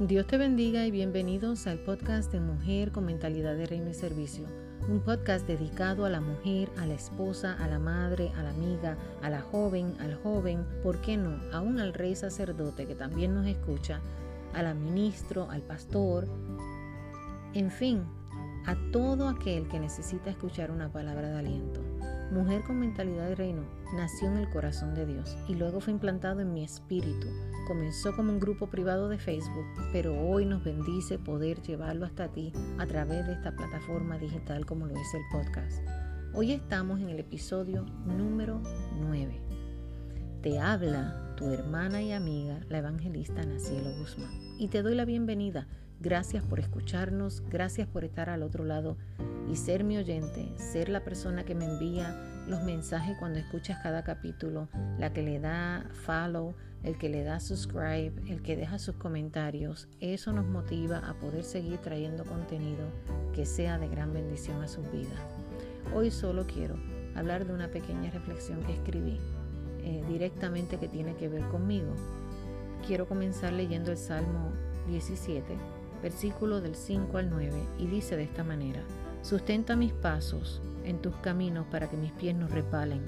Dios te bendiga y bienvenidos al podcast de Mujer con Mentalidad de Reino y Servicio. Un podcast dedicado a la mujer, a la esposa, a la madre, a la amiga, a la joven, al joven, ¿por qué no? Aún al rey sacerdote que también nos escucha, al ministro, al pastor, en fin, a todo aquel que necesita escuchar una palabra de aliento. Mujer con mentalidad de reino nació en el corazón de Dios y luego fue implantado en mi espíritu. Comenzó como un grupo privado de Facebook, pero hoy nos bendice poder llevarlo hasta ti a través de esta plataforma digital como lo es el podcast. Hoy estamos en el episodio número 9. Te habla tu hermana y amiga, la evangelista Nacielo Guzmán, y te doy la bienvenida Gracias por escucharnos, gracias por estar al otro lado y ser mi oyente, ser la persona que me envía los mensajes cuando escuchas cada capítulo, la que le da follow, el que le da subscribe, el que deja sus comentarios. Eso nos motiva a poder seguir trayendo contenido que sea de gran bendición a sus vidas. Hoy solo quiero hablar de una pequeña reflexión que escribí eh, directamente que tiene que ver conmigo. Quiero comenzar leyendo el Salmo 17 versículo del 5 al 9, y dice de esta manera, Sustenta mis pasos en tus caminos para que mis pies no repalen.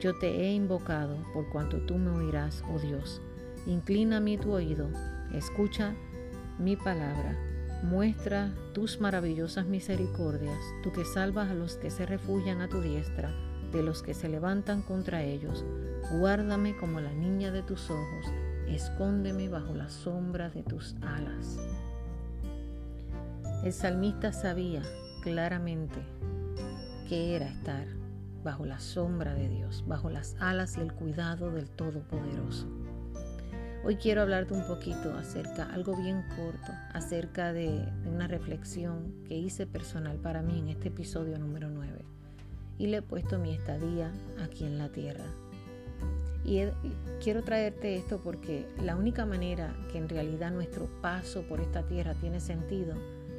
Yo te he invocado por cuanto tú me oirás, oh Dios. Inclina mi tu oído, escucha mi palabra, muestra tus maravillosas misericordias, tú que salvas a los que se refugian a tu diestra, de los que se levantan contra ellos. Guárdame como la niña de tus ojos, escóndeme bajo la sombra de tus alas. El salmista sabía claramente que era estar bajo la sombra de Dios, bajo las alas y el cuidado del Todopoderoso. Hoy quiero hablarte un poquito acerca, algo bien corto, acerca de, una reflexión que hice personal para mí en este episodio número 9. Y le he puesto mi estadía aquí en la tierra. Y quiero traerte esto porque la única manera que en realidad nuestro paso por esta tierra tiene sentido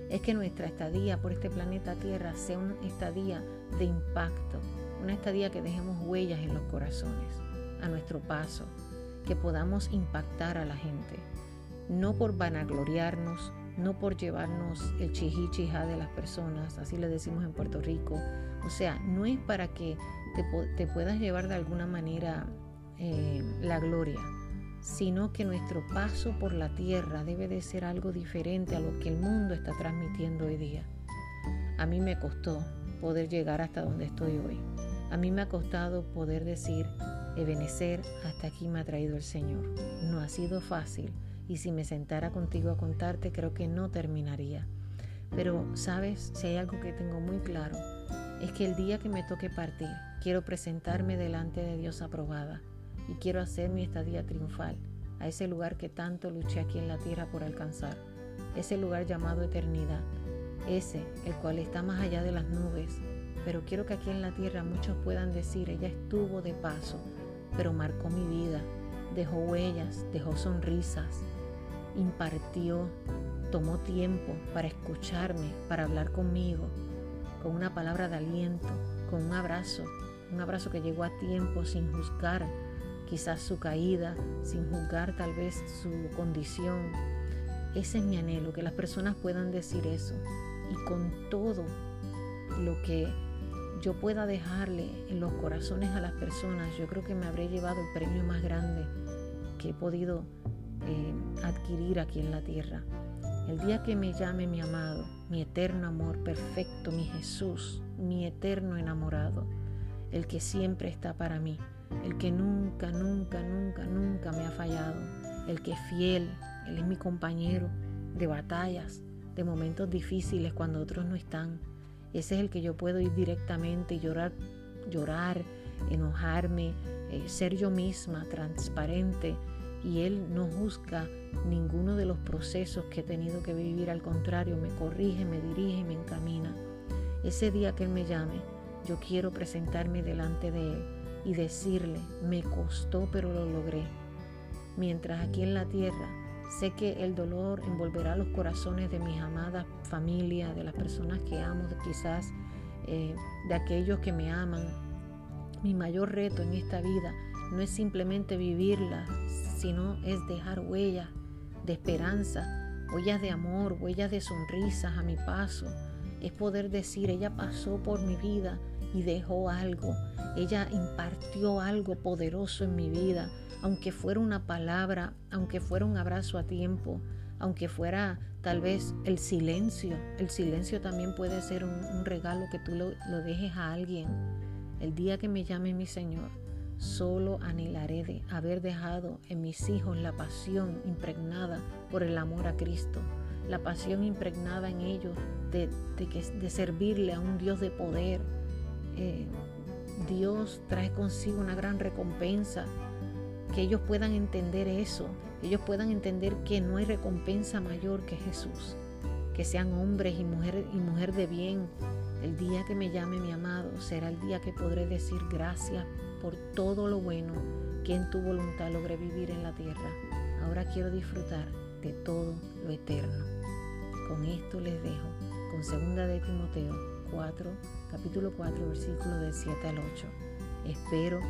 es que nuestra estadía por este planeta Tierra sea una estadía de impacto, una estadía que dejemos huellas en los corazones, a nuestro paso, que podamos impactar a la gente, no por vanagloriarnos, no por llevarnos el chihichija de las personas, así le decimos en Puerto Rico, o sea, no es para que te, puedas llevar de alguna manera eh, la gloria, sino que nuestro paso por la tierra debe de ser algo diferente a lo que el mundo está transmitiendo hoy día. A mí me costó poder llegar hasta donde estoy hoy. A mí me ha costado poder decir, Ebenecer, hasta aquí me ha traído el Señor. No ha sido fácil y si me sentara contigo a contarte creo que no terminaría. Pero, ¿sabes? Si hay algo que tengo muy claro, es que el día que me toque partir, quiero presentarme delante de Dios aprobada y quiero hacer mi estadía triunfal a ese lugar que tanto luché aquí en la tierra por alcanzar, ese lugar llamado eternidad, ese el cual está más allá de las nubes, pero quiero que aquí en la tierra muchos puedan decir, ella estuvo de paso, pero marcó mi vida, dejó huellas, dejó sonrisas, impartió, tomó tiempo para escucharme, para hablar conmigo, con una palabra de aliento, con un abrazo, un abrazo que llegó a tiempo sin juzgar, quizás su caída, sin juzgar tal vez su condición. Ese es mi anhelo, que las personas puedan decir eso. Y con todo lo que yo pueda dejarle en los corazones a las personas, yo creo que me habré llevado el premio más grande que he podido eh, adquirir aquí en la tierra. El día que me llame mi amado, mi eterno amor perfecto, mi Jesús, mi eterno enamorado, el que siempre está para mí, el que nunca, nunca, nunca, nunca me ha fallado, el que es fiel, Él es mi compañero de batallas, de momentos difíciles cuando otros no están. Ese es el que yo puedo ir directamente y llorar, llorar, enojarme, eh, ser yo misma, transparente. Y Él no juzga ninguno de los procesos que he tenido que vivir, al contrario, me corrige, me dirige, me encamina. Ese día que Él me llame, yo quiero presentarme delante de Él y decirle, me costó pero lo logré. Mientras aquí en la tierra sé que el dolor envolverá los corazones de mis amadas familias, de las personas que amo, quizás eh, de aquellos que me aman. Mi mayor reto en esta vida no es simplemente vivirla, sino es dejar huella de esperanza huellas de amor, huellas de sonrisas a mi paso. Es poder decir, ella pasó por mi vida y dejó algo. Ella impartió algo poderoso en mi vida, aunque fuera una palabra, aunque fuera un abrazo a tiempo, aunque fuera tal vez el silencio. El silencio también puede ser un, regalo que tú lo, lo dejes a alguien. El día que me llame mi Señor, Solo anhelaré de haber dejado en mis hijos la pasión impregnada por el amor a Cristo, la pasión impregnada en ellos de, de, servirle a un Dios de poder. Eh, Dios trae consigo una gran recompensa, que ellos puedan entender eso, que ellos puedan entender que no hay recompensa mayor que Jesús, que sean hombres y mujeres y mujer de bien. El día que me llame mi amado será el día que podré decir gracias por todo lo bueno que en tu voluntad logré vivir en la tierra. Ahora quiero disfrutar de todo lo eterno. Con esto les dejo con segunda de Timoteo 4, capítulo 4, versículo del 7 al 8. Espero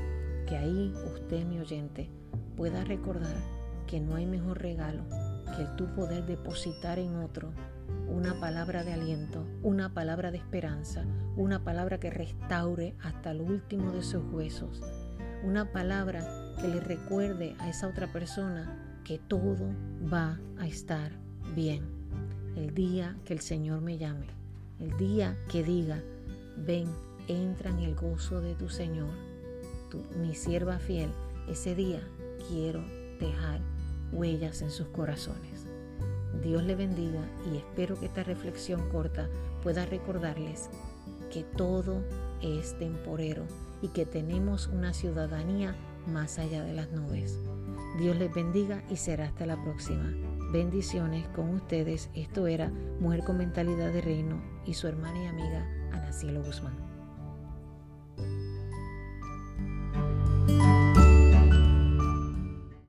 que ahí usted, mi oyente, pueda recordar que no hay mejor regalo que el tu poder depositar en otro una palabra de aliento, una palabra de esperanza, una palabra que restaure hasta el último de sus huesos, una palabra que le recuerde a esa otra persona que todo va a estar bien. El día que el Señor me llame, el día que diga, ven, entra en el gozo de tu Señor, mi sierva fiel, ese día quiero dejar huellas en sus corazones. Dios le bendiga y espero que esta reflexión corta pueda recordarles que todo es temporero y que tenemos una ciudadanía más allá de las nubes. Dios les bendiga y será hasta la próxima. Bendiciones con ustedes. Esto era Mujer con Mentalidad de Reino y su hermana y amiga Ana Cielo Guzmán.